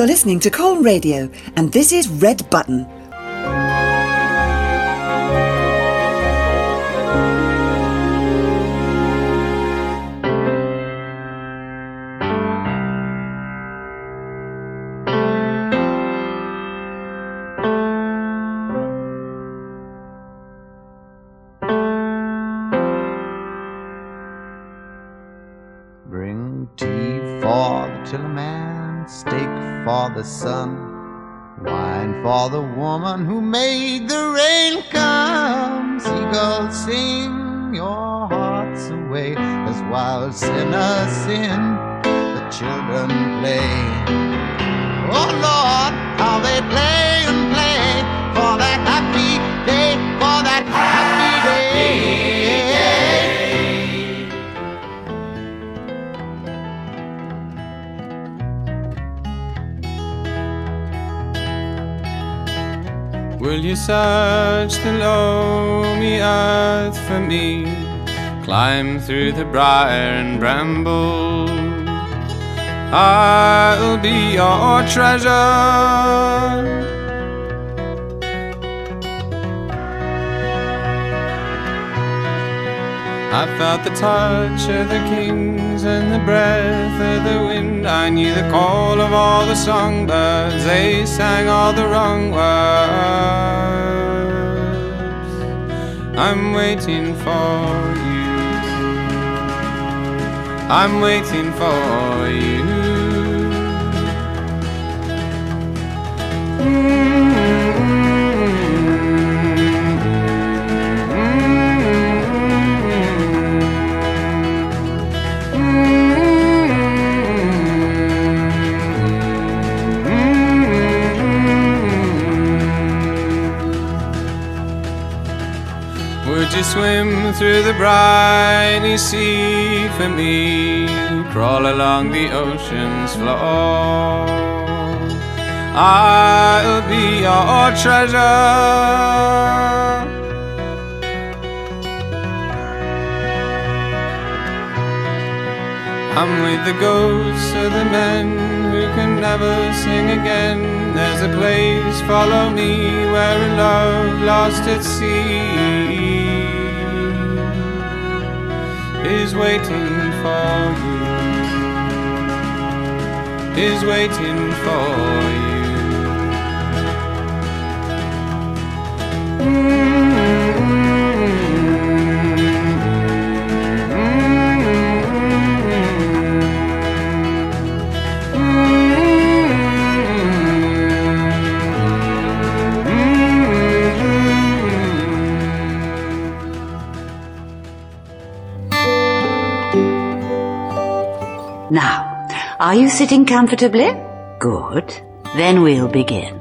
You're listening to Colne Radio, and this is Red Button. The sun, wine for the woman who made the rain come. Seagulls sing your hearts away as wild sinners sin, the children play. Oh Lord, how they play play You search the loamy earth for me? Climb through the briar and bramble. I'll be your treasure. I felt the touch of the kings and the breath of the wind. I knew the call of all the songbirds, they sang all the wrong words. I'm waiting for you. I'm waiting for you. Mm. Would you swim through the briny sea for me? Crawl along the ocean's floor. I'll be your treasure. I'm with the ghosts of the men who can never sing again. There's a place, follow me, where a love lost at sea is waiting for you. Is waiting for you. Now, are you sitting comfortably? Good. Then we'll begin.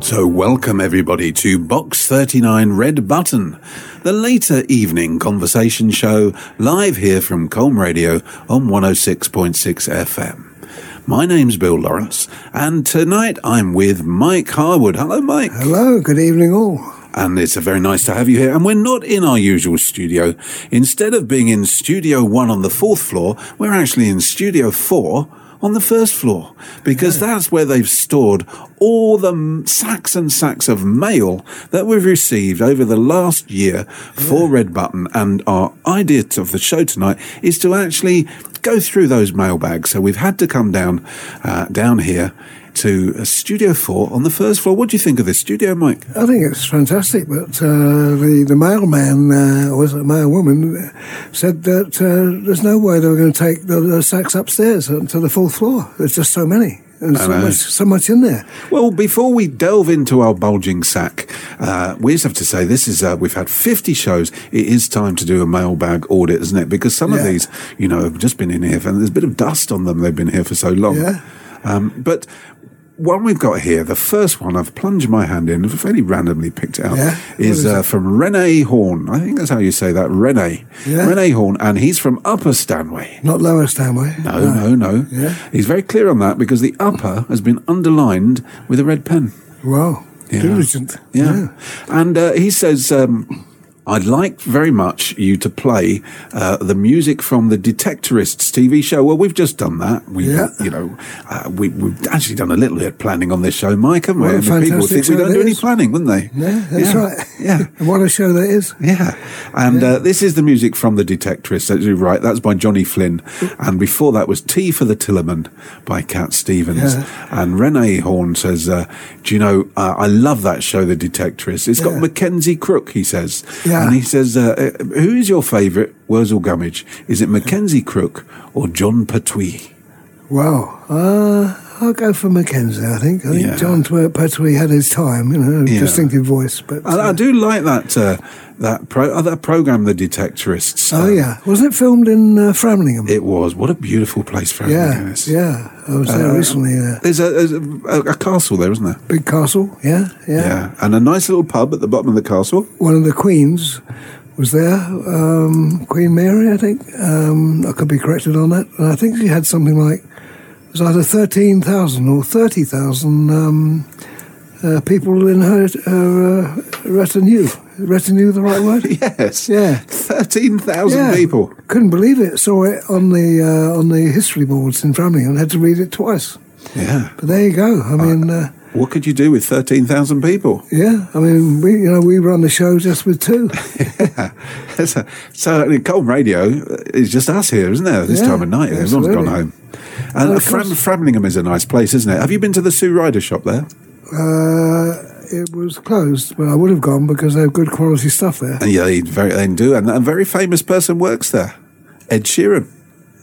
So, welcome everybody to Box 39 Red Button, the later evening conversation show live here from Colne Radio on 106.6 FM. My name's Bill Lawrence, and tonight I'm with Mike Harwood. Hello, Mike. Hello, good evening all. And it's very nice to have you here. And we're not in our usual studio. Instead of being in Studio 1 on the fourth floor, we're actually in Studio 4 on the first floor because that's where they've stored all the m- sacks and sacks of mail that we've received over the last year for Red Button. And our idea of the show tonight is to actually go through those mailbags. So we've had to come down uh, down here to uh, Studio 4 on the first floor. What do you think of this studio, Mike? I think it's fantastic, but uh, the, the mailman, uh, or was it a mailwoman, uh, said that uh, there's no way they were going to take the, the sacks upstairs to the fourth floor. There's just so many. And so much, so much in there. Well, before we delve into our bulging sack, uh, we just have to say this is uh, we've had 50 shows. It is time to do a mailbag audit, isn't it? Because some of these, you know, have just been in here, and there's a bit of dust on them. They've been here for so long. Yeah. Um, but one we've got here, the first one I've plunged my hand in, fairly randomly picked it out, Yeah? is, is uh, it? from Rene Horn. I think that's how you say that, Rene. Yeah. Rene Horn, and he's from Upper Stanway. Not lower Stanway. No, no, no. Yeah. He's very clear on that because the upper has been underlined with a red pen. Wow. Yeah. Diligent. Yeah. And uh, he says, um, I'd like very much you to play uh, the music from the Detectorists TV show. Well, we've just done that. We, Yeah. you know, uh, we, we've actually done a little bit of planning on this show, Mike, haven't we? What a And people think we don't do that any planning, wouldn't they? Yeah, that's right. Yeah. and what a show that is. Yeah, and Uh, this is the music from the Detectorists. That's right. That's by Johnny Flynn, and before that was "Tea for the Tillerman" by Cat Stevens. Yeah. And Renee Horn says, uh, "Do you know? Uh, I love that show, The Detectorists. It's got Mackenzie Crook." He says, Yeah. and he says, uh, uh, "Who is your favourite Wurzel Gummidge? Is it Mackenzie Crook or Jon Pertwee?" Wow. Uh, I'll go for Mackenzie, I think. I think Yeah. Jon Pertwee had his time, you know, Yeah. distinctive voice. But I uh, do like that uh, that pro- uh, that program, The Detectorists. Oh, Uh, yeah. Wasn't it filmed in uh, Framlingham? It was. What a beautiful place for yeah, is. yeah. I was there Uh, recently. There's a, there's a, a castle there, isn't there? big castle, yeah, yeah, Yeah, and a nice little pub at the bottom of the castle. One of the queens was there, um, Queen Mary, I think. Um, I could be corrected on that. And I think she had something like, was either 13,000 or 30,000 um, uh, people in her, her uh, retinue. Retinue, the right word? Yes. Yeah. Thirteen thousand Yeah. people. Couldn't believe it. Saw it on the uh, on the history boards in Framlingham. Had to read it twice. Yeah. But there you go. I mean, uh, What could you do with thirteen thousand people? yeah. I mean, we you know we run the show just with two. yeah. so, so I mean, Colne Radio is just us here, isn't there? This Yeah, time of night, everyone's gone home. And Fram- Framlingham is a nice place, isn't it? Have you been to the Sue Ryder shop there? Uh, it was closed, but I would have gone because they have good quality stuff there. And yeah, they very they do, and a very famous person works there, Ed Sheeran.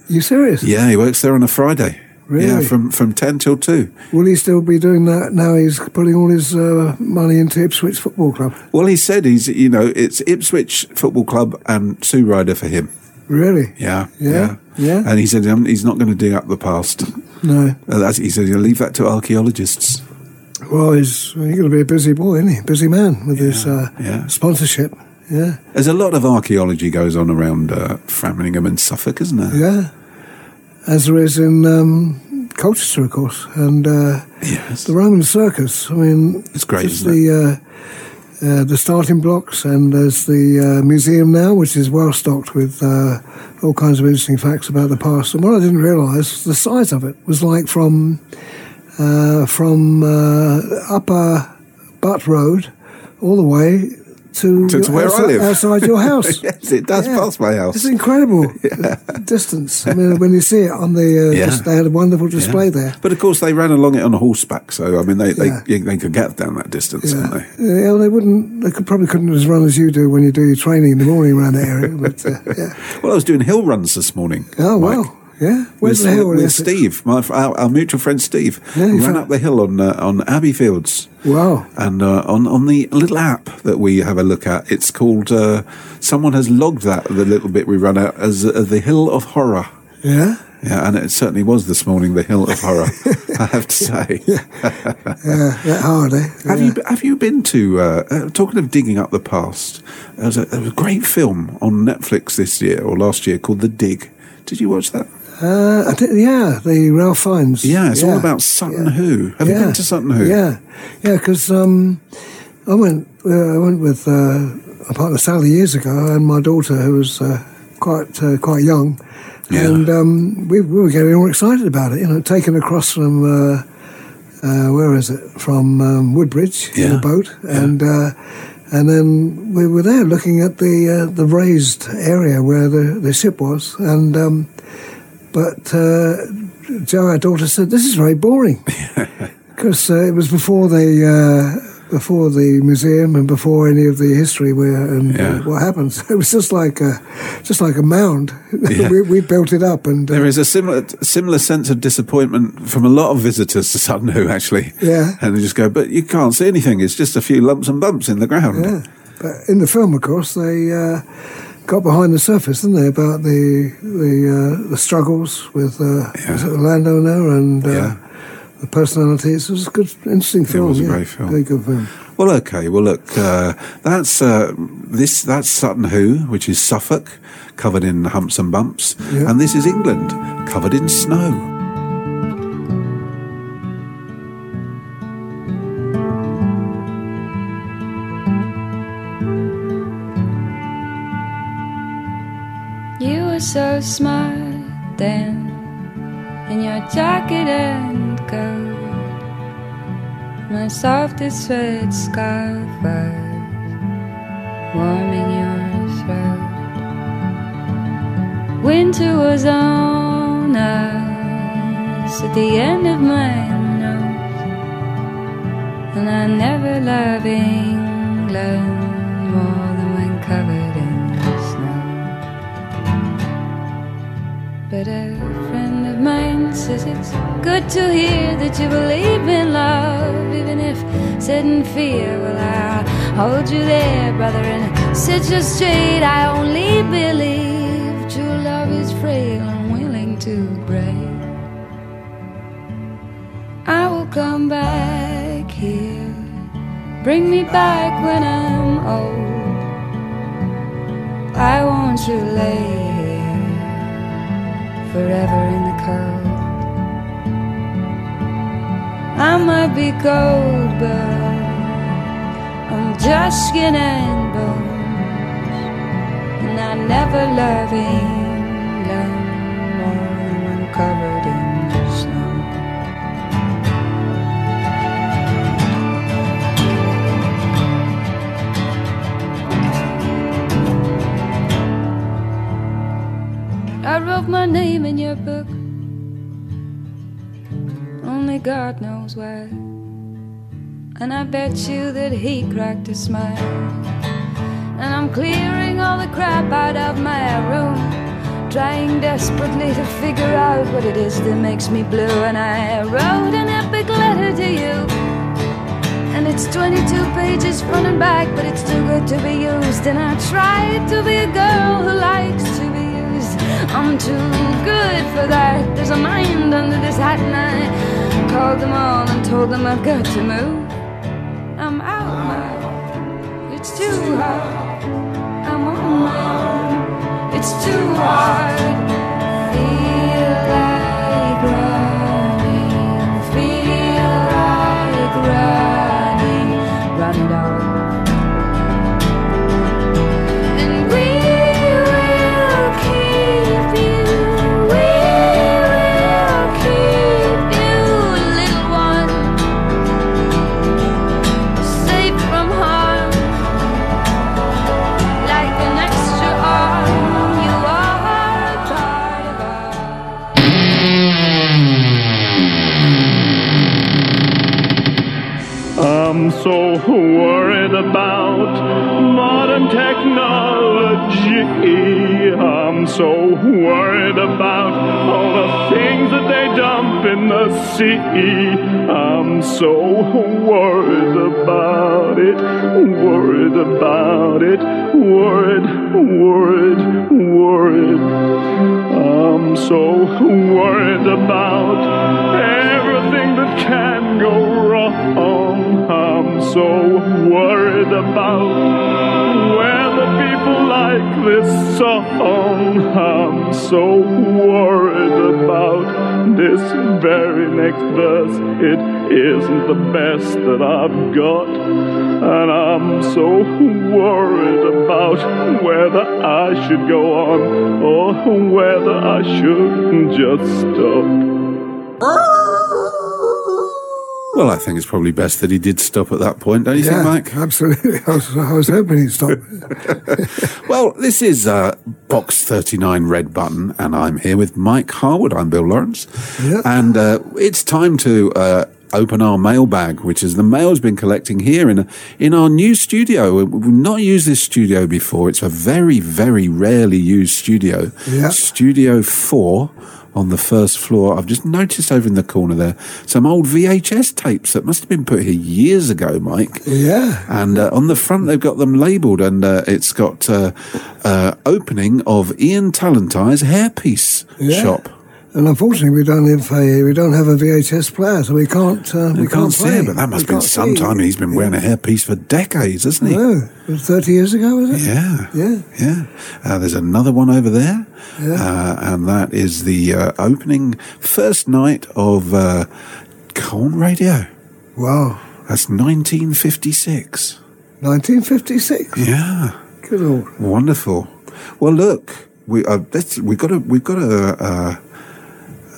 you serious? Yeah, he works there on a Friday. Really? Yeah, from from ten till two. Will he still be doing that now? He's putting all his uh, money into Ipswich Football Club. Well, he said he's you know it's Ipswich Football Club and Sue Ryder for him. Really? Yeah, Yeah, yeah. And he said um, he's not going to dig up the past. No. Uh, that's, he said he'll leave that to archaeologists. Well, he's, he's going to be a busy boy, isn't he? Busy man with his uh, yeah. sponsorship. Yeah, There's a lot of archaeology goes on around uh, Framlingham and Suffolk, isn't there? yeah. As there is in um, Colchester, of course, and uh, Yes. the Roman Circus. I mean, It's great, just isn't the uh, uh, the starting blocks, and there's the uh, museum now, which is well stocked with uh, all kinds of interesting facts about the past. And what I didn't realise, the size of it was like from uh, from uh, Upper Butt Road all the way to, To- to where I live. outside your house. yes, it does Yeah. pass my house. It's incredible the distance. I mean, when you see it on the, uh, Yeah. dis- they had a wonderful display Yeah. there. But of course, they ran along it on a horseback, so I mean, they Yeah. they, they could get down that distance, Yeah. couldn't they? yeah, well, they wouldn't. They could probably couldn't as run as you do when you do your training in the morning around the area. But uh, yeah. Well, I was doing hill runs this morning. Oh Mike. wow, yeah. Where's with, the hill? with Steve, my, our, our mutual friend Steve, Yeah, ran found- up the hill on uh, on Abbey Fields. Wow. And uh, on on the little app that we have a look at, it's called. Uh, someone has logged that the little bit we run out as uh, the Hill of Horror. Yeah. Yeah, and it certainly was this morning the Hill of Horror. I have to say. Yeah. That hard, eh? Have you have you been to uh, uh, talking of digging up the past? There was, a, there was a great film on Netflix this year or last year called The Dig. Did you watch that? Uh, yeah, the Ralph Fiennes. Yeah, it's all about Sutton yeah. Hoo. Have you been to Sutton Hoo? Yeah, yeah, because um, I went. Uh, I went with uh, a partner Sally years ago, and my daughter, who was uh, quite uh, quite young, Yeah. and um, we, we were getting all excited about it. You know, taken across from uh, uh, where is it? From um, Woodbridge in a boat, and. Uh, and then we were there looking at the uh, the raised area where the, the ship was, and um, but uh, Joe, our daughter, said this is very boring because uh, it was before the uh, before the museum and before any of the history where and Yeah. uh, what happens. It was just like a just like a mound. Yeah. we, we built it up, and uh, There is a similar similar sense of disappointment from a lot of visitors to Sutton Hoo, actually. Yeah. And they just go, but you can't see anything. It's just a few lumps and bumps in the ground. yeah. But in the film, of course, they. Got behind the surface, didn't they, about the the uh, the struggles with uh, Yeah. the landowner and uh, Yeah. the personalities. It was a good, interesting film. It was a yeah. great film. Very good film. Well, okay. Well, look, uh, that's uh, this. That's Sutton Hoo, which is Suffolk, covered in humps and bumps, and this is England, covered in snow. Were so smart then, in your jacket and coat. My softest red scarf warming your throat. Winter was on us at the end of my nose, and I never loved England more But a friend of mine says it's good to hear that you believe in love, even if said in fear. Well, I'll hold you there, brother, and set you straight. I only believe true love is frail and willing to break. I will come back here. Bring me back when I'm old. I want you here forever in the cold. I might be cold, but I'm just skin and bones. And I never love England I wrote my name in your book. Only God knows why. And I bet you that he cracked a smile. And I'm clearing all the crap out of my room. Trying desperately to figure out what it is that makes me blue. And I wrote an epic letter to you. And it's 22 pages front and back, but it's too good to be used. And I tried to be a girl who likes to. I'm too good for that. There's a mind under this hat, and I called them all and told them I've got to move. I'm out now. It's too hard. I'm on my own. It's too hard. Isn't best that I've got. And I'm so worried about whether I should go on or whether I should just stop. Well, I think it's probably best that he did stop at that point, don't you yeah, think, Mike? absolutely. I was, I was hoping he'd stop. Well, this is uh, Box 39 Red Button, and I'm here with Mike Harwood. I'm Bill Lawrence. Yeah. And uh, it's time to uh, open our mailbag, which is the mail's been collecting here in, in our new studio. We've not used this studio before. It's a very, very rarely used studio. Yeah. Studio 4 on the first floor. I've just noticed over in the corner there some old VHS tapes that must have been put here years ago, Mike. Yeah. And uh, on the front, they've got them labelled, and uh, it's got uh, uh, opening of Ian Talentire's hairpiece Yeah. shop. And unfortunately, we don't have a we don't have a VHS player, so we can't uh, we, We can't see play. it, but that must We have been can't some see. time. He's been wearing a hairpiece for decades, hasn't he? No, thirty years ago, was it? Yeah. Yeah. Yeah. Uh, there's another one over there. Uh, and that is the uh, opening first night of uh, Colne Radio. Wow. That's 1956. 1956. Yeah. Good old. Wonderful. Well, look, we uh, let's, we've got a we've got a.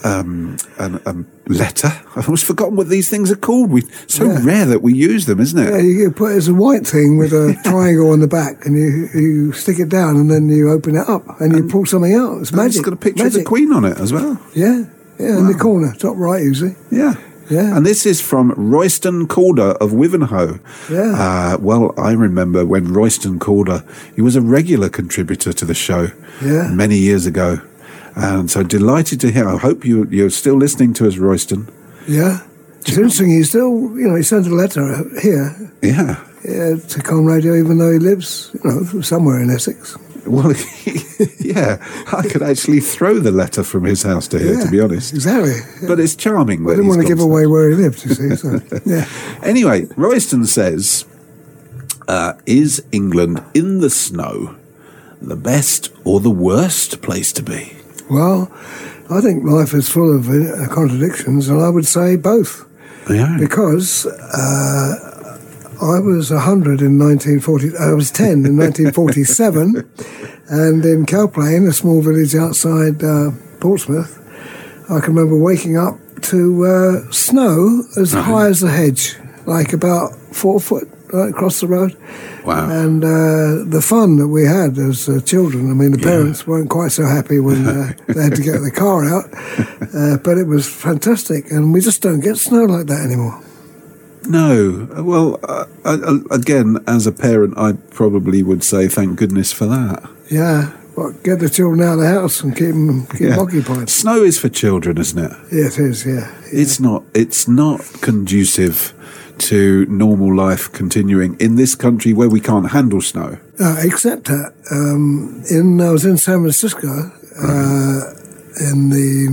Um, an, a letter. I've almost forgotten what these things are called. We so Yeah. rare that we use them, isn't it? Yeah, you put it as a white thing with a triangle on the back, and you you stick it down, and then you open it up, and you pull something out. It's magic. It's got a picture of the Queen on it as well. Yeah, yeah, in the corner, top right usually. Yeah. Yeah. And this is from Royston Calder of Wivenhoe. Yeah. Uh, well, I remember when Royston Calder, he was a regular contributor to the show Yeah. many years ago. And so delighted to hear. I hope you, you're still listening to us, Royston. Yeah. It's interesting. He still, you know, he sent a letter here Yeah. uh, to Colne Radio, even though he lives, you know, somewhere in Essex. Well, yeah, I could actually throw the letter from his house to here, Yeah, to be honest. Exactly. But it's charming. I didn't want to give away where he lived, you see. So, yeah. Anyway, Royston says, uh, "Is England in the snow the best or the worst place to be?" Well, I think life is full of uh, contradictions, and I would say both. Yeah. Because uh, I was 100 in 1940, I was 10 in 1947, and in Cowplain, a small village outside uh, Portsmouth, I can remember waking up to uh, snow as high as a hedge, like about four foot right across the road. Wow. And uh, the fun that we had as uh, children, I mean, the parents weren't quite so happy when uh, they had to get the car out, uh, but it was fantastic, and we just don't get snow like that anymore. No. Well, uh, uh, again, as a parent, I probably would say thank goodness for that. Yeah, well, get the children out of the house and keep them, keep Yeah. occupied. Snow is for children, isn't it? Yeah, it is, yeah. It's not. It's not conducive to normal life continuing in this country where we can't handle snow. Uh, except that um, in I was in San Francisco uh, in the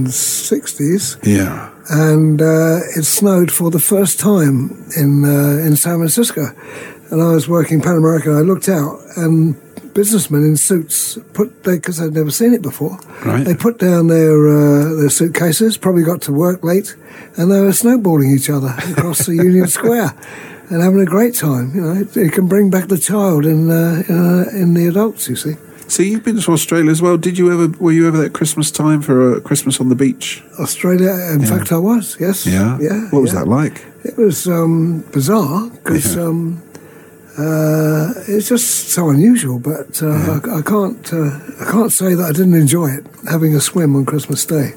1960s, Yeah. and uh, it snowed for the first time in uh, in San Francisco. And I was working Pan American. I looked out, and businessmen in suits put because they'd never seen it before. Right. They put down their uh, their suitcases. Probably got to work late, and they were snowballing each other across the Union Square. And having a great time, you know, it, it can bring back the child in uh, in, uh, in the adults. You see, So you've been to Australia as well. Did you ever? Were you ever there at Christmas time for a Christmas on the beach? Australia. In fact, I was. Yes. Yeah. Yeah. What was yeah. that like? It was um, bizarre because Yeah. um, uh, it's just so unusual. But uh, I, I can't uh, I can't say that I didn't enjoy it having a swim on Christmas Day.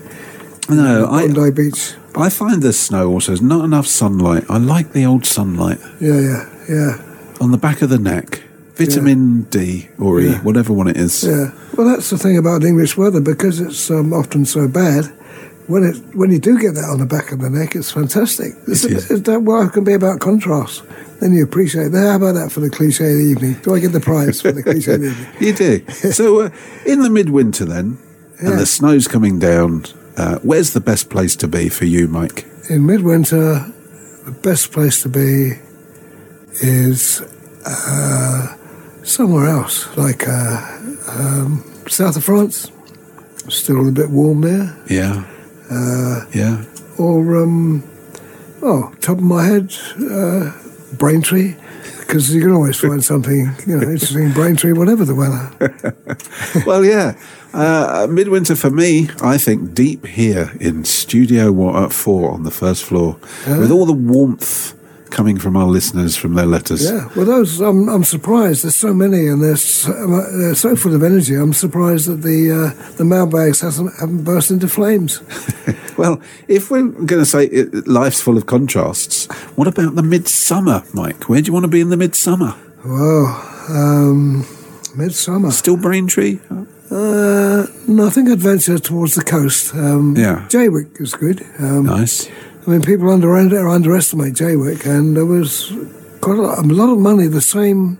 No, I Bondi Beach. I find the snow also there's not enough sunlight. I like the old sunlight Yeah, yeah, yeah, on the back of the neck. Vitamin D or E, Yeah. whatever one it is. yeah. Well, that's the thing about English weather because it's um, often so bad. When it when you do get that on the back of the neck, it's fantastic. It's It it's that well, it can be about contrast. Then you appreciate that. How about that for the cliche of the evening? Do I get the prize for the cliche of the evening? You do. so uh, in the midwinter then, Yeah. and the snow's coming down. Uh, where's the best place to be for you, Mike? in midwinter, the best place to be is uh, somewhere else, like uh, um, south of France. Still a bit warm there, Yeah. Uh, yeah. or um, oh, top of my head, uh, Braintree, because you can always find something you know interesting in Braintree, whatever the weather. well, yeah. Uh, midwinter for me, I think deep here in Studio 4 on the first floor, with all the warmth coming from our listeners from their letters. Yeah, well, those I'm, I'm surprised. There's so many, and they're so, they're so full of energy. I'm surprised that the uh, the mailbags hasn't haven't burst into flames. Well, if we're going to say it, life's full of contrasts, what about the midsummer, Mike? Where do you want to be in the midsummer? Well, um, midsummer. Still Braintree? Uh, no, I think I'd venture towards the coast. Um, Yeah. Jaywick is good. Um, Nice. I mean, people under, under, underestimate Jaywick, and there was quite a lot, a lot of money. The same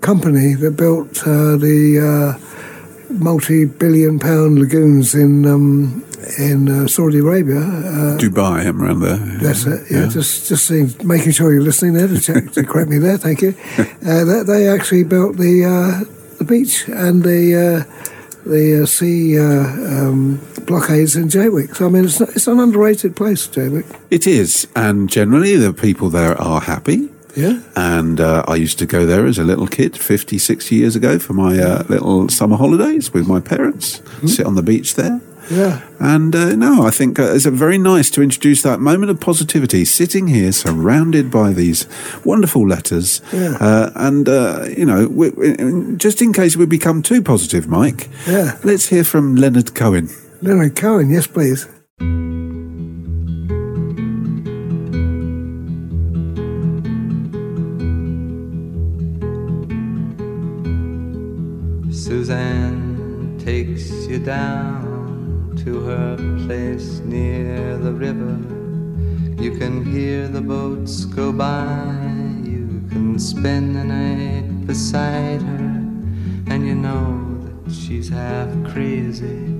company that built uh, the uh, multi-billion-pound lagoons in um, in uh, Saudi Arabia. Uh, Dubai, I'm around there. That's it. Yeah, just just seeing, making sure you're listening there to check to correct me there. Thank you. Uh, they, they actually built the uh, the beach and the uh, the uh, sea uh, um, blockades in Jaywick. So I mean, it's not, it's an underrated place, Jaywick. It is, and generally the people there are happy Yeah. And uh, I used to go there as a little kid, 50, 60 years ago, for my uh, little summer holidays with my parents, sit on the beach there. Yeah. And uh, no, I think uh, it's a very nice to introduce that moment of positivity, sitting here surrounded by these wonderful letters. Yeah. Uh, and, uh, you know, we, we- just in case we become too positive, Mike, Yeah. let's hear from Leonard Cohen. Leonard Cohen, yes, please. Suzanne takes you down to her place near the river. You can hear the boats go by. You can spend the night beside her. And you know that she's half crazy.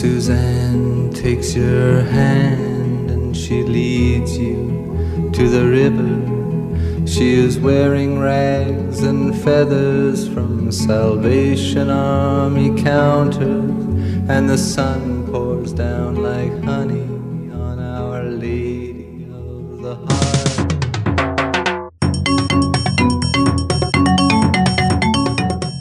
Suzanne takes your hand and she leads you to the river. She is wearing rags and feathers from Salvation Army counters, and the sun pours down like honey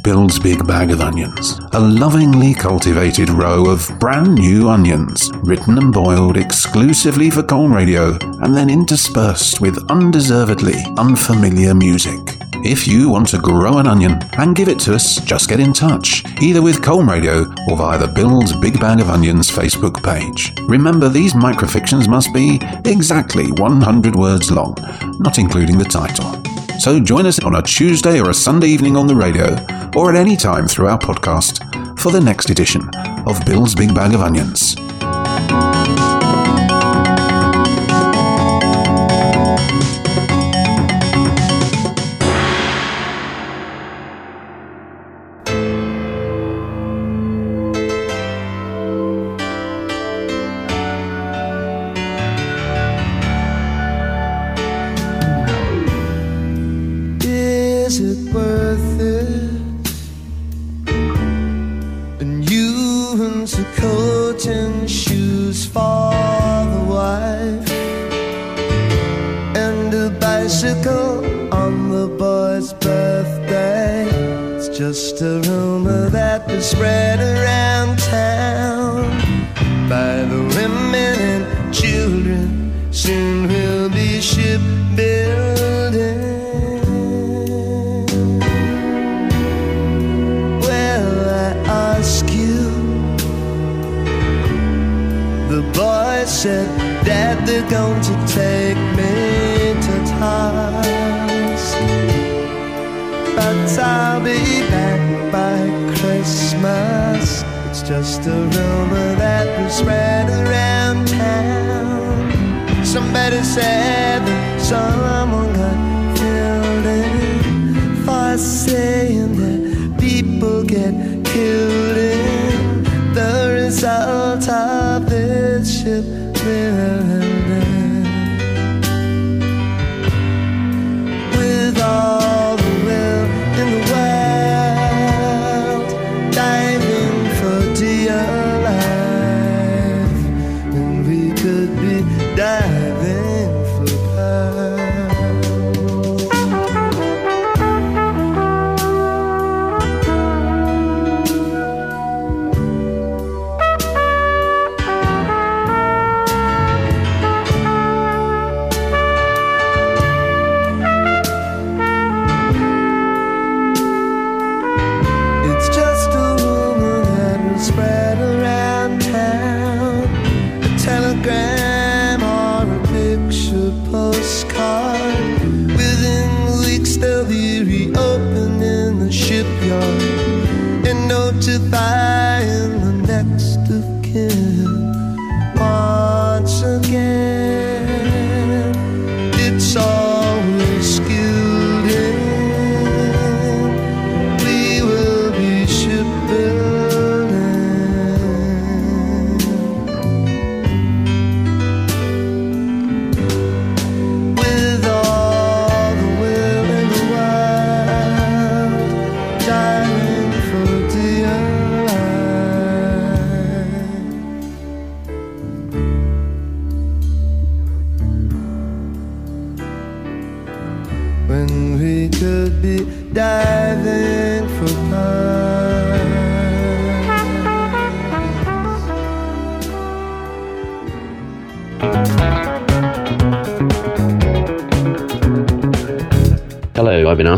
Bill's Big Bag of Onions, a lovingly cultivated row of brand new onions, written and boiled exclusively for Colne Radio, and then interspersed with undeservedly unfamiliar music. If you want to grow an onion and give it to us, just get in touch, either with Colne Radio or via the Bill's Big Bag of Onions Facebook page. Remember, these microfictions must be exactly 100 words long, not including the title. So join us on a Tuesday or a Sunday evening on the radio, or at any time through our podcast, for the next edition of Bill's Big Bag of Onions.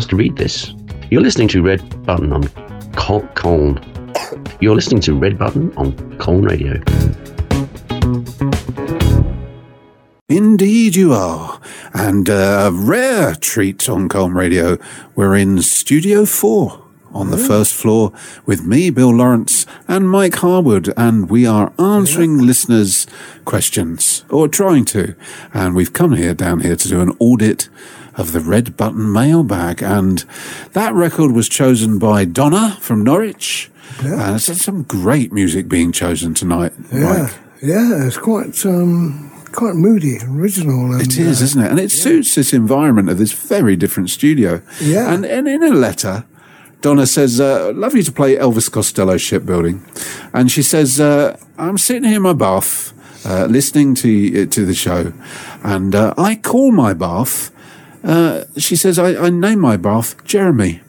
To read this. You're listening to Red Button on Col- Colne. You're listening to Red Button on Colne Radio. Indeed, you are. And uh, a rare treat on Colne Radio. We're in Studio 4 on the first floor with me, Bill Lawrence, and Mike Harwood. And we are answering listeners' questions, or trying to. And we've come here, down here, to do an audit of the Red Button mailbag. And that record was chosen by Donna from Norwich. And it's some great music being chosen tonight, Yeah, Mike. yeah, it's quite um, quite moody, original. And, It is, uh, isn't it? And it suits this environment of this very different studio. Yeah. And, and in a letter, Donna says, uh, love you to play Elvis Costello Shipbuilding. And she says, uh, I'm sitting here in my bath, uh, listening to, to the show, and uh, I call my bath, uh, she says, I, I name my bath Jeremy.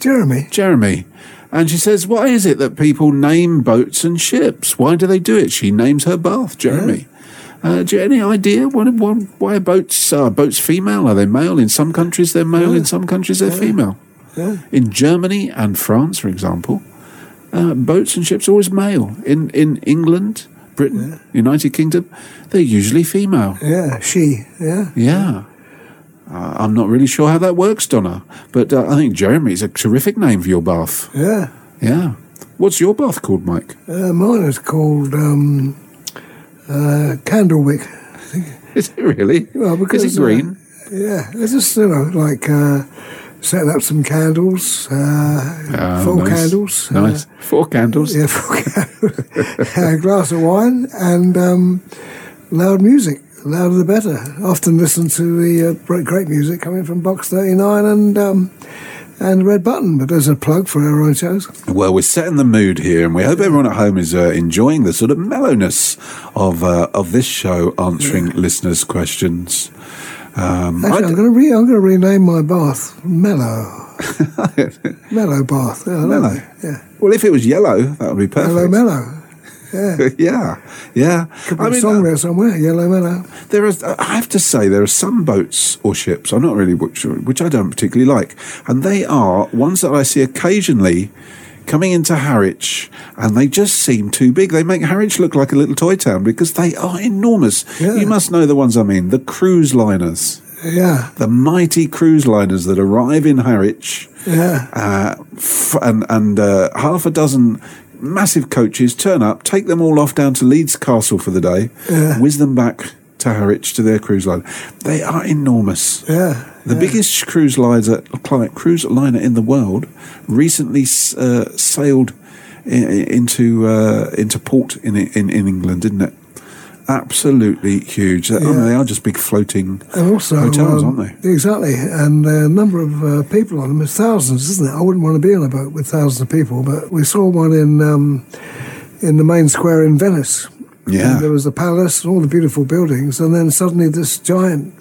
Jeremy. Jeremy. And she says, why is it that people name boats and ships? Why do they do it? She names her bath Jeremy. Uh, do you have any idea why are boats are boats female? Are they male? In some countries they're male. In some countries they're female. Yeah. In Germany and France, for example, uh, boats and ships are always male. In in England, Britain, United Kingdom, they're usually female. Yeah, she. Yeah. Yeah. Uh, I'm not really sure how that works, Donna, but uh, I think Jeremy is a terrific name for your bath. Yeah. Yeah. What's your bath called, Mike? Uh, mine is called um, uh, Candlewick. Is it really? Well, because is it green? Uh, yeah, it's just you know like uh, setting up some candles, uh, Oh, four nice. candles, Nice. Uh, Four candles. yeah, four candles, a glass of wine, and um, loud music. Louder the better. Often listen to the uh, great, great music coming from Box Thirty Nine and um, and Red Button. But there's a plug for our own shows. Well, we're setting the mood here, and we hope everyone at home is uh, enjoying the sort of mellowness of uh, of this show, answering listeners' questions. Um, Actually, I I'm going to re- I'm going to rename my bath Mellow. Mellow bath. Yeah, Mellow. Yeah. well, if it was yellow, that would be perfect. Mellow Mellow. Yeah. yeah, yeah. Could be I a mean, song uh, there somewhere. Yellow Mellow. There is, I have to say, there are some boats or ships, I'm not really which, which I don't particularly like, and they are ones that I see occasionally coming into Harwich, and they just seem too big. They make Harwich look like a little toy town because they are enormous. You must know the ones I mean the cruise liners. Yeah. The mighty cruise liners that arrive in Harwich Yeah. uh, f- and and uh, half a dozen massive coaches turn up, take them all off down to Leeds Castle for the day, Yeah. whiz them back to Harwich to their cruise line. They are enormous. Yeah. The biggest cruise liner, cruise liner in the world recently uh, sailed i- i- into uh, into port in, in in England, didn't it? Absolutely huge. I mean, they are just big floating also, hotels, um, aren't they? Exactly, and the number of uh, people on them is thousands, isn't it? I wouldn't want to be on a boat with thousands of people, but we saw one in um, in the main square in Venice. Yeah. And there was the palace and all the beautiful buildings, and then suddenly this giant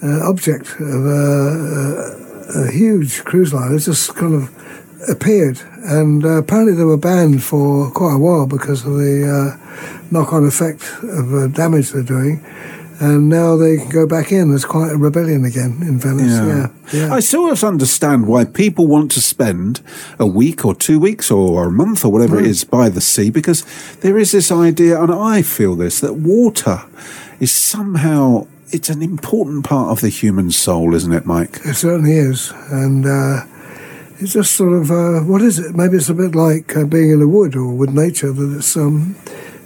uh, object of a, a, a huge cruise liner just kind of appeared, and uh, apparently they were banned for quite a while because of the uh, knock-on effect of uh, damage they're doing. And now they can go back in. There's quite a rebellion again in Venice. Yeah, yeah. I sort of understand why people want to spend a week or two weeks or a month or whatever it is by the sea because there is this idea, and I feel this, that water is somehow. It's an important part of the human soul, isn't it, Mike? It certainly is, and uh, it's just sort of uh, what is it? Maybe it's a bit like uh, being in a wood or with nature. That it's um,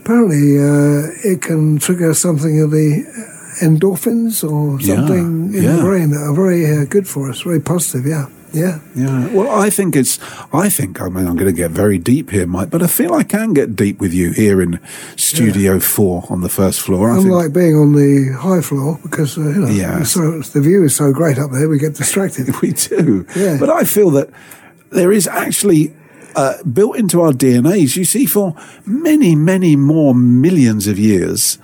apparently uh, it can trigger something of the endorphins or Yeah, something in yeah. the brain that are very uh, good for us, very positive. Yeah, yeah. Yeah. Well, I think it's. I think. I mean, I'm going to get very deep here, Mike, but I feel I can get deep with you here in Studio Four on the first floor. I think. Unlike being on the high floor, because uh, you know, Yeah. so the view is so great up there, we get distracted. we do. Yeah. But I feel that there is actually uh, built into our DNAs. You see, for many, many more millions of years,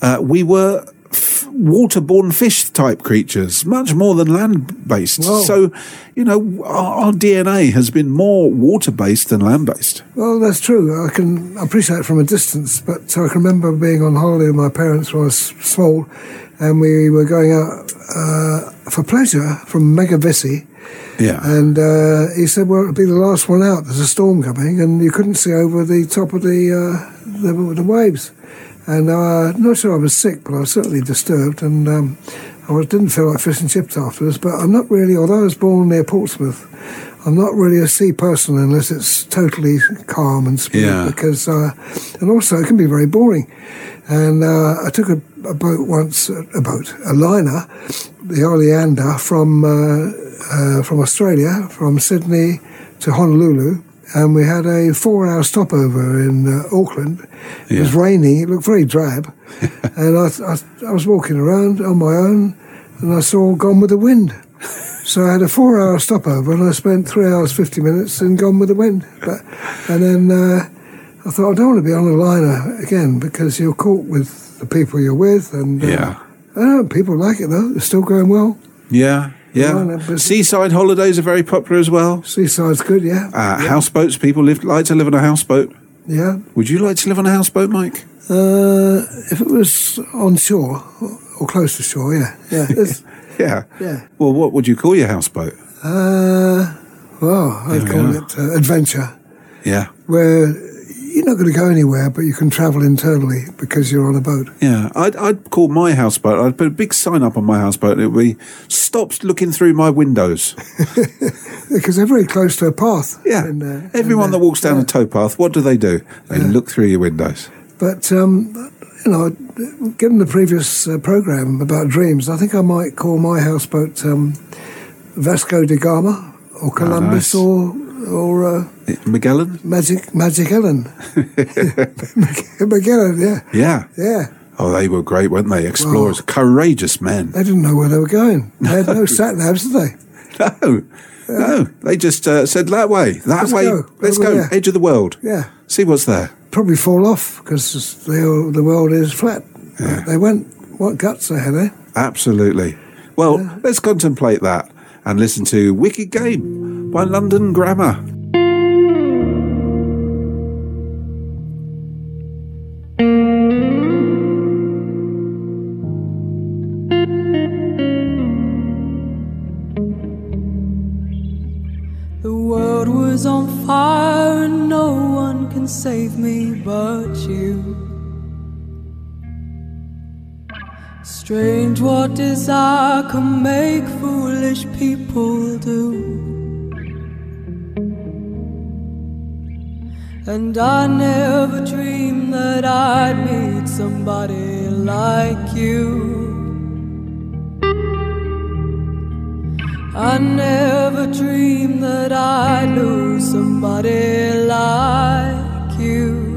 uh, we were f- waterborne fish type creatures, much more than land based. So, you know, our, our DNA has been more water based than land based. Well, that's true. I can appreciate it from a distance, but I can remember being on holiday with my parents when I was small, and we were going out uh, for pleasure from Mevagissey. Yeah. And uh, he said, "Well, it'll be the last one out. There's a storm coming, and you couldn't see over the top of the uh, the, the waves." And uh, I'm not sure I was sick, but I was certainly disturbed, and um, I didn't feel like fish and chips afterwards. But I'm not really, although I was born near Portsmouth, I'm not really a sea person unless it's totally calm and smooth. Yeah. Because, uh, and also it can be very boring. And uh, I took a, a boat once, a boat, a liner, the Oleander from uh, uh, from Australia, from Sydney to Honolulu, and we had a four-hour stopover in uh, Auckland. It was raining; it looked very drab, and I, I, I was walking around on my own, and I saw Gone with the Wind. So I had a four-hour stopover, and I spent three hours fifty minutes and Gone with the Wind. But and then uh, I thought I don't want to be on a liner again because you're caught with the people you're with, and uh, Yeah. I don't know, people like it though; it's still going well. Yeah. Yeah. But- Seaside holidays are very popular as well. Seaside's good, yeah, Uh, Houseboats, people live, like to live on a houseboat. yeah. Would you like to live on a houseboat, Mike? Uh, if it was on shore or, or close to shore, yeah, yeah. Yeah. Yeah. Well, what would you call your houseboat? uh, well, I'd call it uh, adventure, Yeah. where you're not going to go anywhere, but you can travel internally because you're on a boat. Yeah. I'd, I'd call my houseboat, I'd put a big sign up on my houseboat. It would be, stop looking through my windows. Because they're very close to a path. Yeah. And, uh, Everyone and, uh, that walks down yeah. a towpath, what do they do? They look through your windows. But um, you know, given the previous uh, program about dreams, I think I might call my houseboat um, Vasco da Gama or Columbus nice. or or uh, Magellan? Magic Magic Ellen. Magellan, yeah, Yeah. yeah. Oh, they were great, weren't they? Explorers, courageous men. They didn't know where they were going. They had no sat navs, did they? No, no. They just uh, said that way, that Let's way. go. Let's Over go. there. Edge of the world. Yeah. See what's there. Probably fall off because the the world is flat. They went. What guts they had, eh? Absolutely. Well, let's contemplate that and listen to Wicked Game by London Grammar. Save me but you. Strange what desire can make foolish people do. And I never dreamed that I'd meet somebody like you. I never dreamed that I'd lose somebody like you.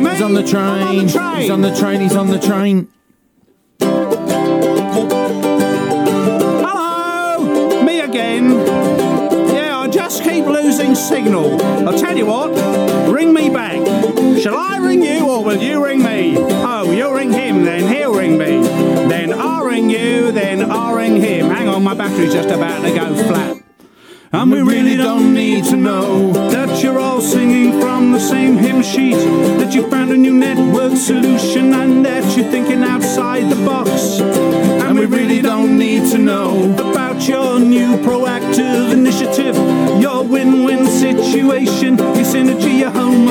He's on the train. He's on the train. He's on the train.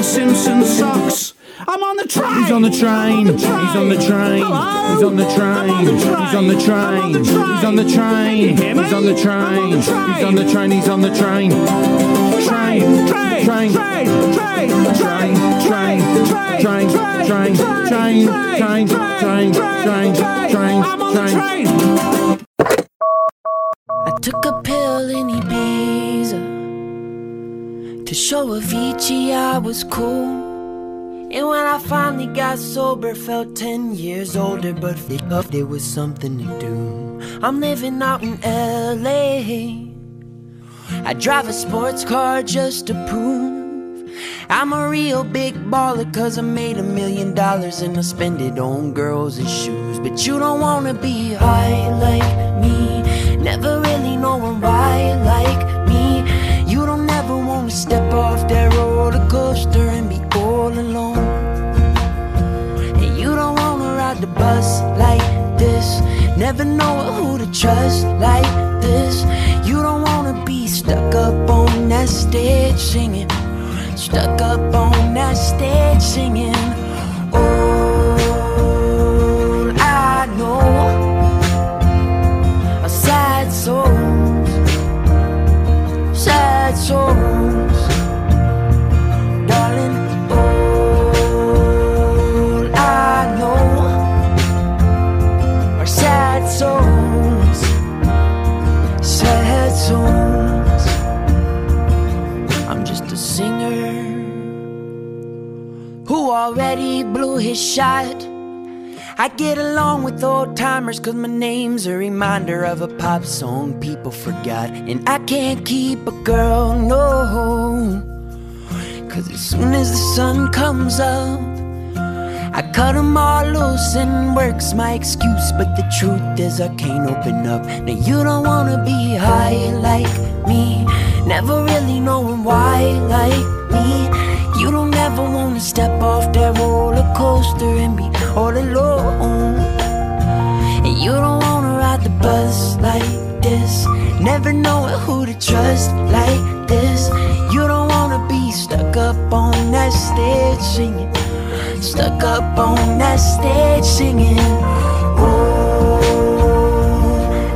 Simpson socks. I'm on the train. He's on the train. He's on the train. He's on the train. He's on the train. He's on the train. He's on the train. He's on the train. He's on the train. Train. Train. Train. Train. Train. Train. Train. Train. Train. Train. Train. Train. Train. Train. Train. Train. I show of Avicii I was cool. And when I finally got sober, felt 10 years older, but up there was something to do. I'm living out in LA. I drive a sports car just to prove I'm a real big baller, cause I made a million dollars and I spend it on girls and shoes. But you don't wanna be high like me, never really knowing why like roller coaster and be all alone. And you don't wanna ride the bus like this. Never know who to trust like this. You don't wanna be stuck up on that stage singing. Stuck up on that stage singing. All I know sad souls, sad souls. Singer who already blew his shot. I get along with old timers cause my name's a reminder of a pop song people forgot. And I can't keep a girl, no. Home. Cause as soon as the sun comes up, I cut 'em all loose and work's my excuse. But the truth is, I can't open up. Now, you don't wanna be high like me, never really knowing why like me. You don't ever wanna step off that roller coaster and be all alone. And you don't wanna ride the bus like this, never knowing who to trust like this. You don't wanna be stuck up on that stage singing stuck up on that stage singing. Oh,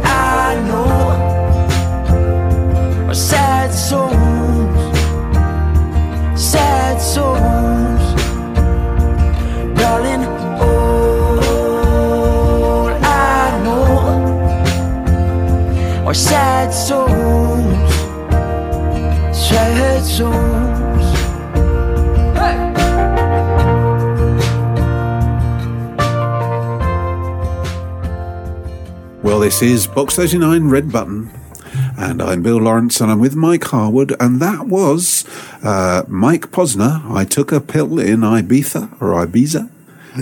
I know are sad songs, sad songs, darling. All I know are sad songs, sad songs. Well, this is Box 39 Red Button. And I'm Bill Lawrence, and I'm with Mike Harwood. And that was uh, Mike Posner. I took a pill in Ibiza, or Ibiza,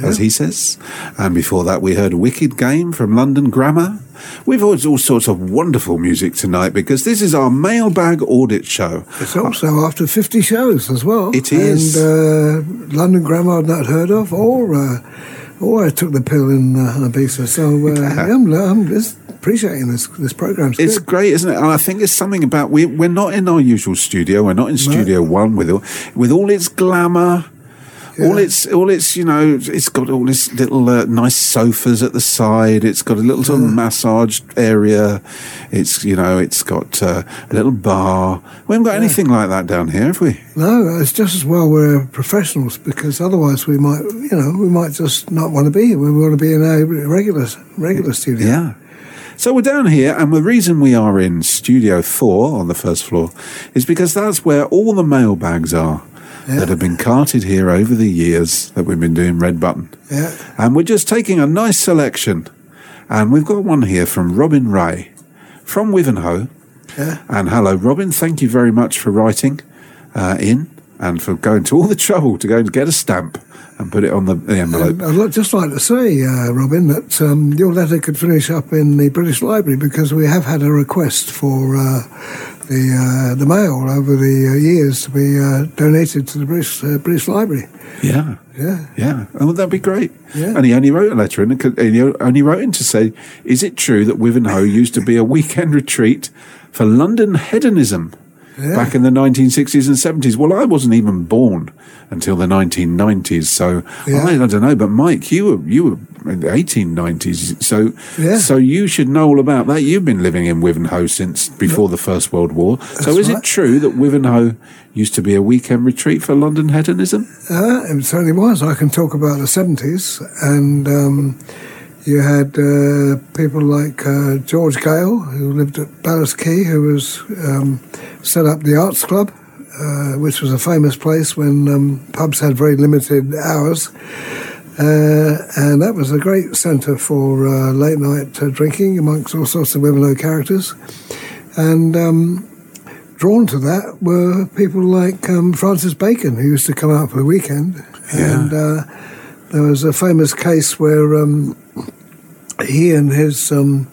as he says. And before that, we heard Wicked Game from London Grammar. We've always all sorts of wonderful music tonight because this is our mailbag audit show. It's also after 50 shows as well. It is. And uh, London Grammar I'd not heard of, or, uh, or I took the pill in uh, Ibiza. So uh, I'm, I'm just appreciating this this program. It's great, isn't it? And I think it's something about we we're not in our usual studio. We're not in Studio One with all, with all its glamour. All its, all its, you know, it's got all this little uh, nice sofas at the side. It's got a little sort of massage area. It's, you know, it's got uh, a little bar. We haven't got anything like that down here, have we? No, it's just as well we're professionals because otherwise we might, you know, we might just not want to be here. We want to be in a regular regular studio. Yeah. So we're down here, and the reason we are in Studio 4 on the first floor is because that's where all the mailbags are that have been carted here over the years that we've been doing Red Button. Yeah. And we're just taking a nice selection. And we've got one here from Robin Ray from Wivenhoe. Yeah. And hello, Robin. Thank you very much for writing uh, in and for going to all the trouble to go and get a stamp and put it on the, the envelope. And I'd just like to say, uh, Robin, that um, your letter could finish up in the British Library because we have had a request for uh, the uh, the mail over the uh, years to be uh, donated to the British uh, British Library. Yeah. Yeah. Yeah, oh, that'd be great. Yeah. And he only wrote a letter in, and he only wrote in to say, "Is it true that Wivenhoe used to be a weekend retreat for London hedonism Yeah. back in the 1960s and 70s?" Well, I wasn't even born until the 1990s, so Yeah. I, I don't know. But Mike, you were you were in the 1890s, so Yeah. so you should know all about that. You've been living in Wivenhoe since before the First World War. so is right. it true that Wivenhoe used to be a weekend retreat for London hedonism? Uh, it certainly was. I can talk about the 70s, and um, you had uh, people like uh, George Gale, who lived at Ballast Quay, who was um, set up the Arts Club, uh, which was a famous place when um, pubs had very limited hours. Uh, and that was a great centre for uh, late night uh, drinking amongst all sorts of Wivenhoe characters. And um, drawn to that were people like um, Francis Bacon, who used to come out for the weekend. And uh, there was a famous case where um, he and his um,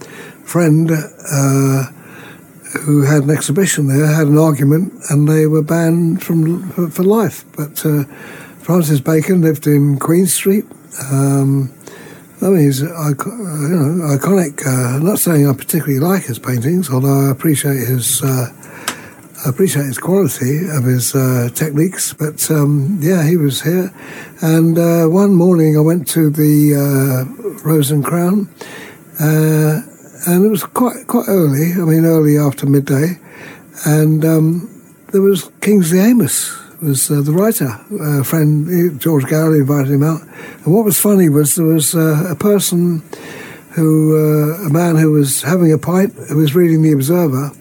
friend, uh, who had an exhibition there, had an argument, and they were banned from for, for life. But uh, Francis Bacon lived in Queen Street. Um, I mean, he's uh, you know, iconic. Uh, I'm not saying I particularly like his paintings, although I appreciate his uh, appreciate his quality of his uh, techniques. But um, yeah, he was here, and uh, one morning I went to the uh, Rose and Crown, uh, and it was quite quite early. I mean, early after midday, and um, there was Kingsley Amis was uh, the writer. A friend, George Galloway, invited him out. And what was funny was there was uh, a person who, uh, a man who was having a pint, who was reading The Observer,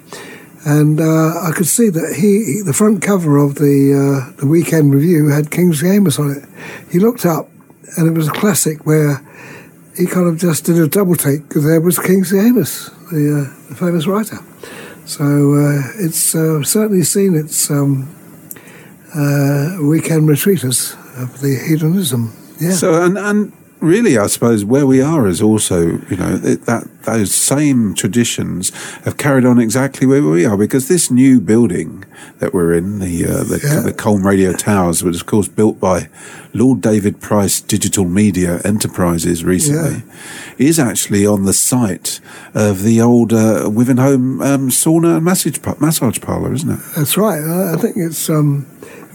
and uh, I could see that he, the front cover of the uh, the weekend review had Kingsley Amis on it. He looked up, and it was a classic where he kind of just did a double take because there was Kingsley Amis, the, uh, the famous writer. So uh, it's uh, certainly seen its um, uh, weekend retreaters of the hedonism. Yeah. So and and really, I suppose where we are is also you know it, that those same traditions have carried on exactly where we are because this new building that we're in, the uh, the, Yeah. the Colne Radio Towers, was of course built by Lord David Price Digital Media Enterprises recently, is actually on the site of the old uh, Wivenhoe um, sauna and massage massage parlour, isn't it? That's right. I I think it's um,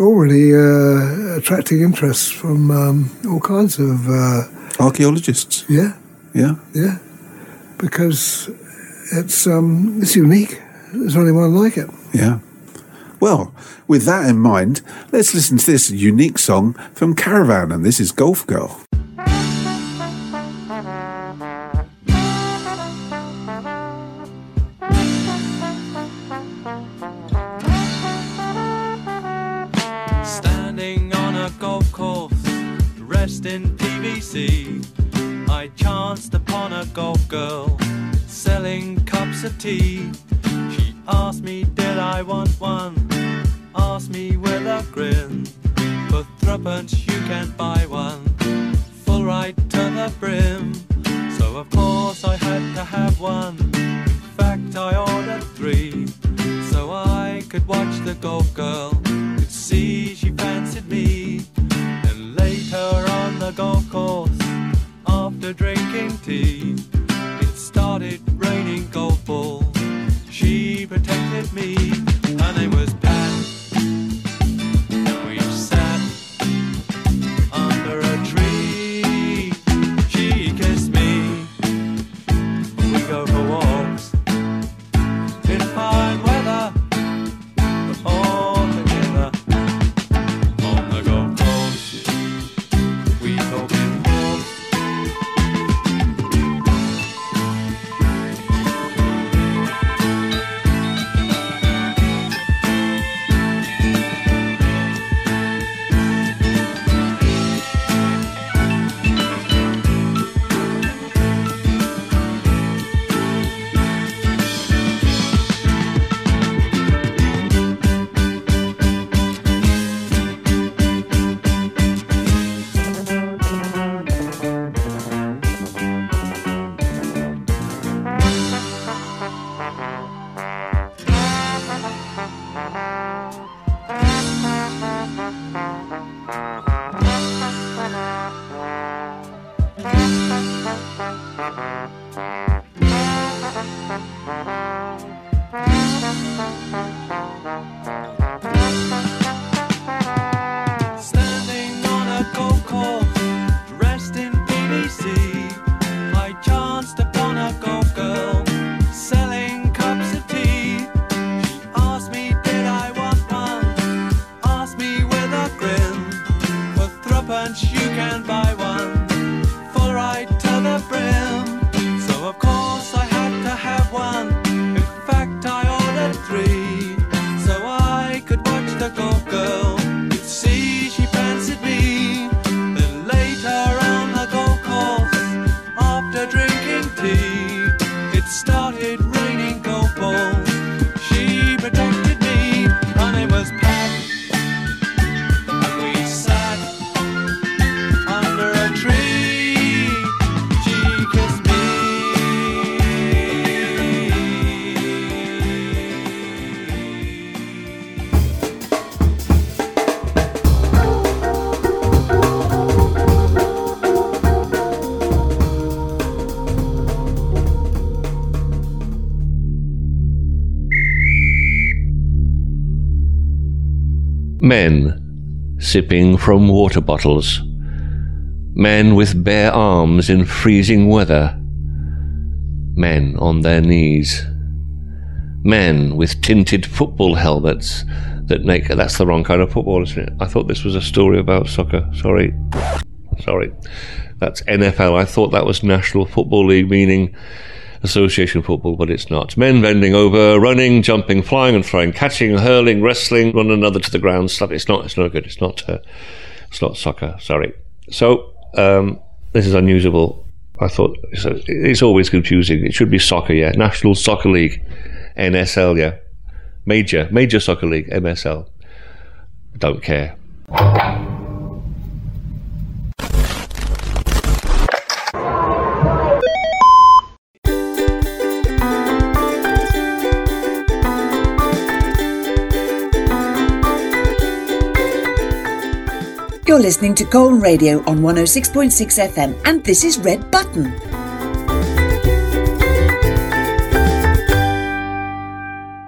already uh, attracting interest from um, all kinds of uh, Archaeologists. yeah, Yeah. yeah, because it's um, it's unique. There's only one like it. Yeah. Well, with that in mind, let's listen to this unique song from Caravan, and this is Golf Girl. Standing on a golf course, dressed in PVC, I chanced upon a golf girl selling cups of tea. She asked me, did I want one? Asked me with a grin. For threepence you can buy one, full right to the brim. So of course I had to have one. In fact, I ordered three, so I could watch the golf girl. Could see she fancied me. And later on the golf course, after drinking tea, it started raining golf balls. She protected me. Her name was Men sipping from water bottles. Men with bare arms in freezing weather. Men on their knees. Men with tinted football helmets that make. That's the wrong kind of football, isn't it? I thought this was a story about soccer. Sorry. Sorry. That's NFL. I thought that was National Football League, meaning association football, but it's not. Men bending over, running, jumping, flying and throwing, catching, hurling, wrestling one another to the ground. Stuff. It's not. It's not good. It's not. Uh, it's not soccer. Sorry. So um, this is unusable. I thought it's, it's always confusing. It should be soccer. Yeah, National Soccer League, NSL. Yeah, major major soccer league, MSL. Don't care. You're listening to Colne Radio on 106.6 FM, and this is Red Button.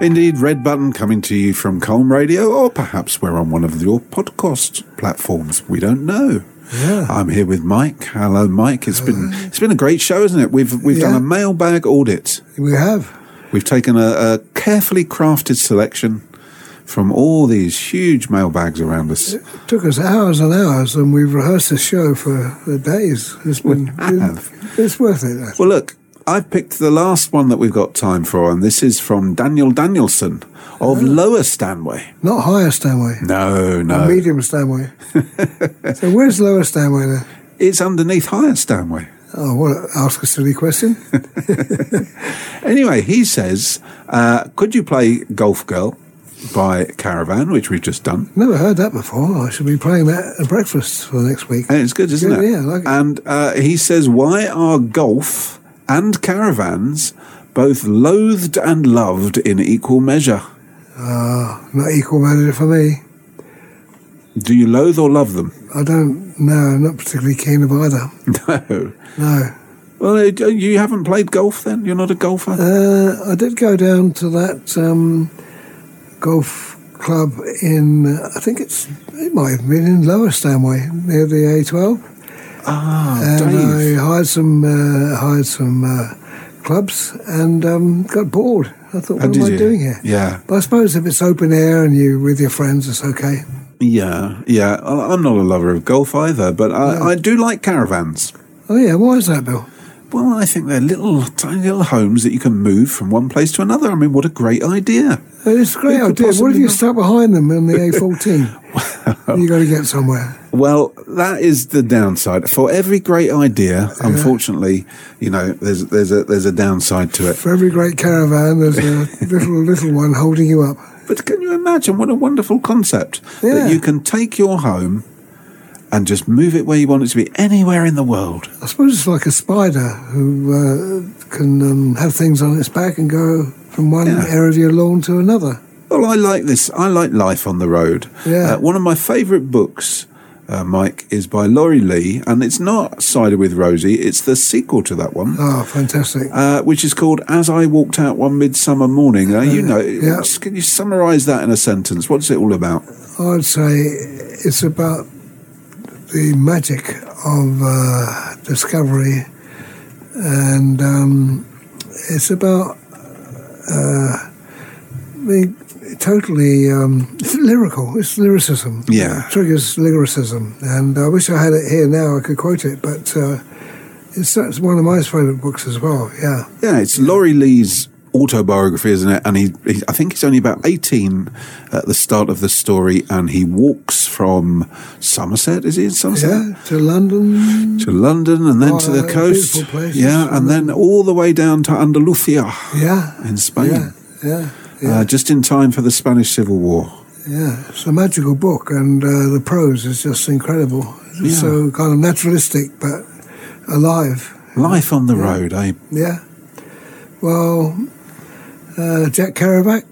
Indeed, Red Button coming to you from Colne Radio, or perhaps we're on one of your podcast platforms. We don't know. Yeah. I'm here with Mike. Hello, Mike. It's been it's been a great show, isn't it? We've we've done a mailbag audit. We have. We've taken a, a carefully crafted selection from all these huge mailbags around us. It took us hours and hours, and we've rehearsed this show for, days. It's been, it's worth it. Well, look, I've picked the last one that we've got time for, and this is from Daniel Danielson of Lower Stanway. Not higher Stanway. No, Or no. medium Stanway. so where's lower Stanway then? It's underneath higher Stanway. Oh, what? Ask a silly question. Anyway, he says, uh, could you play Golf Girl by Caravan, which we've just done? Never heard that before. I should be playing that at breakfast for next week. And it's good, isn't Good, it? yeah, I like it. And uh, he says, why are golf and caravans both loathed and loved in equal measure? Uh, not equal measure for me. Do you loathe or love them? I don't know. I'm not particularly keen of either. No. No. Well, uh, you haven't played golf then? You're not a golfer? Uh, I did go down to that um, golf club in, I think it's, it might have been in Lower Stanway near the A12. Ah, and Dave. I hired some, uh, hired some uh, clubs and um, got bored. I thought, what am I you? doing here? Yeah. But I suppose if it's open air and you with your friends, it's okay. Yeah, yeah. I'm not a lover of golf either, but I, I do like caravans. Oh yeah, why is that, Bill? Well, I think they're little, tiny little homes that you can move from one place to another. I mean, what a great idea! Uh, it's a great idea. What if you stuck behind them on the A14? you got to get somewhere. Well, that is the downside. For every great idea, unfortunately, you know, there's there's a there's a downside to it. For every great caravan, there's a little little one holding you up. But can you imagine what a wonderful concept Yeah. that you can take your home and just move it where you want it to be, anywhere in the world. I suppose it's like a spider who uh, can um, have things on its back and go from one area of your lawn to another. Well, I like this. I like Life on the Road. Yeah. Uh, one of my favourite books, uh, Mike, is by Laurie Lee, and it's not Cider with Rosie. It's the sequel to that one. Oh, fantastic! Uh, which is called "As I Walked Out One Midsummer Morning." Uh, you know, yeah. can you summarise that in a sentence? What's it all about? I'd say it's about the magic of uh, discovery, and um, it's about uh, being totally um, it's lyrical. It's lyricism. Yeah. It triggers lyricism, and I wish I had it here now. I could quote it, but uh, it's, it's one of my favourite books as well. Yeah. Yeah, it's Laurie Lee's autobiography, isn't it? And he, he, I think he's only about 18 at the start of the story, and he walks from Somerset, is he in Somerset? Yeah, to London. To London and then to the Oh, coast. Yeah, and then all the way down to Andalusia Yeah. in Spain. Yeah. Yeah. Uh, just in time for the Spanish Civil War. Yeah, it's a magical book, and uh, the prose is just incredible. Yeah. so kind of naturalistic, but alive. Life on the road, eh? Yeah. Well, uh, Jack Kerouac.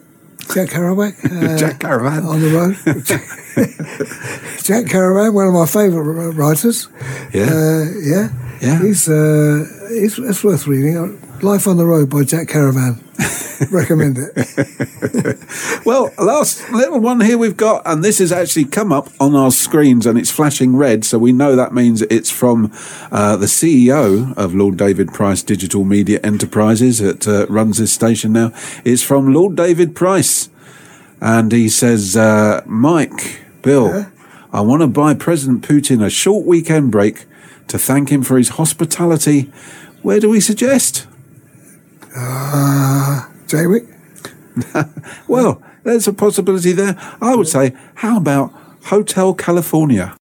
Jack Kerouac. Uh, Jack Caravan. On the road. Jack Kerouac, one of my favourite writers. Yeah. Uh, yeah. Yeah. He's, uh, he's, it's worth reading. Life on the Road by Jack Caravan. recommend it. Well, last little one here we've got, and this has actually come up on our screens and it's flashing red, so we know that means it's from uh, the CEO of Lord David Price Digital Media Enterprises that uh, runs this station now. It's from Lord David Price. And he says, uh, Mike, Bill, I want to buy President Putin a short weekend break to thank him for his hospitality. Where do we suggest? Uh, Jaywick? well, there's a possibility there. I would say, how about Hotel California?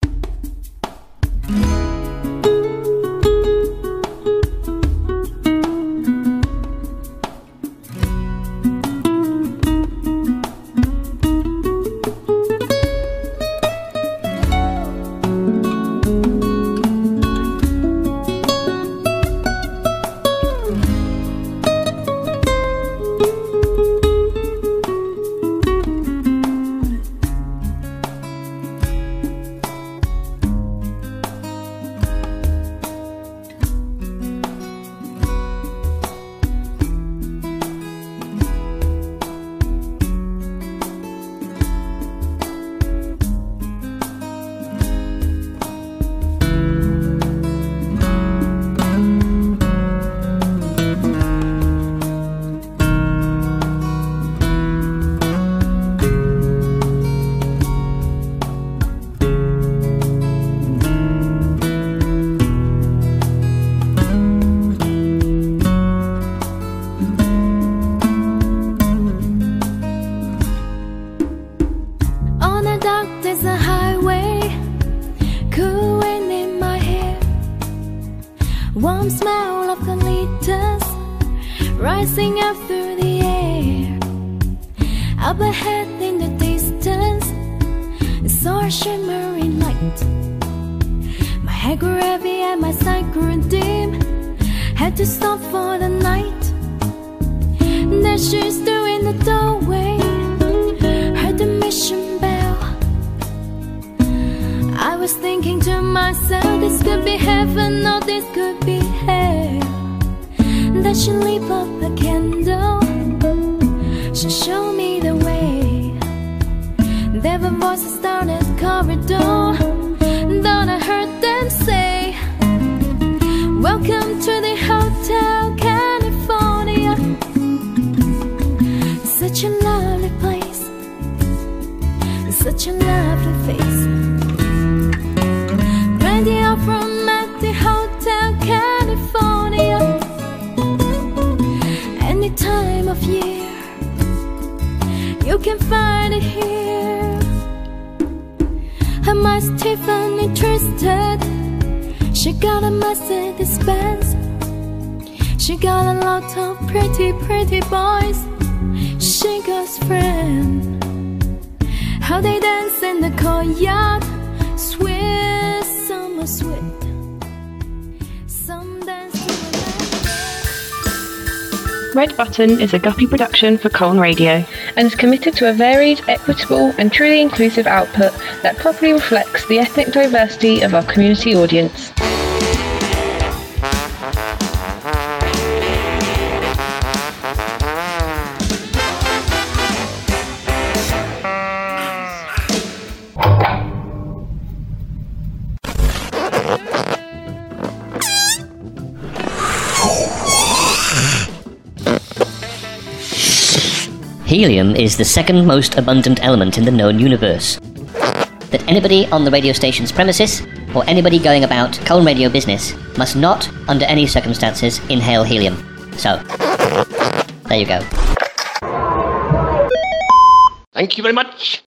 She can find it here. And my Tiffany Tristan, she got a Mercedes Benz. She got a lot of pretty, pretty boys. She goes friend. How they dance in the courtyard, sweet summer sweet. Red Button is a Guppy production for Colne Radio and is committed to a varied, equitable, and truly inclusive output that properly reflects the ethnic diversity of our community audience. Helium is the second most abundant element in the known universe. That anybody on the radio station's premises, or anybody going about Colne Radio business, must not, under any circumstances, inhale helium. So, there you go. Thank you very much.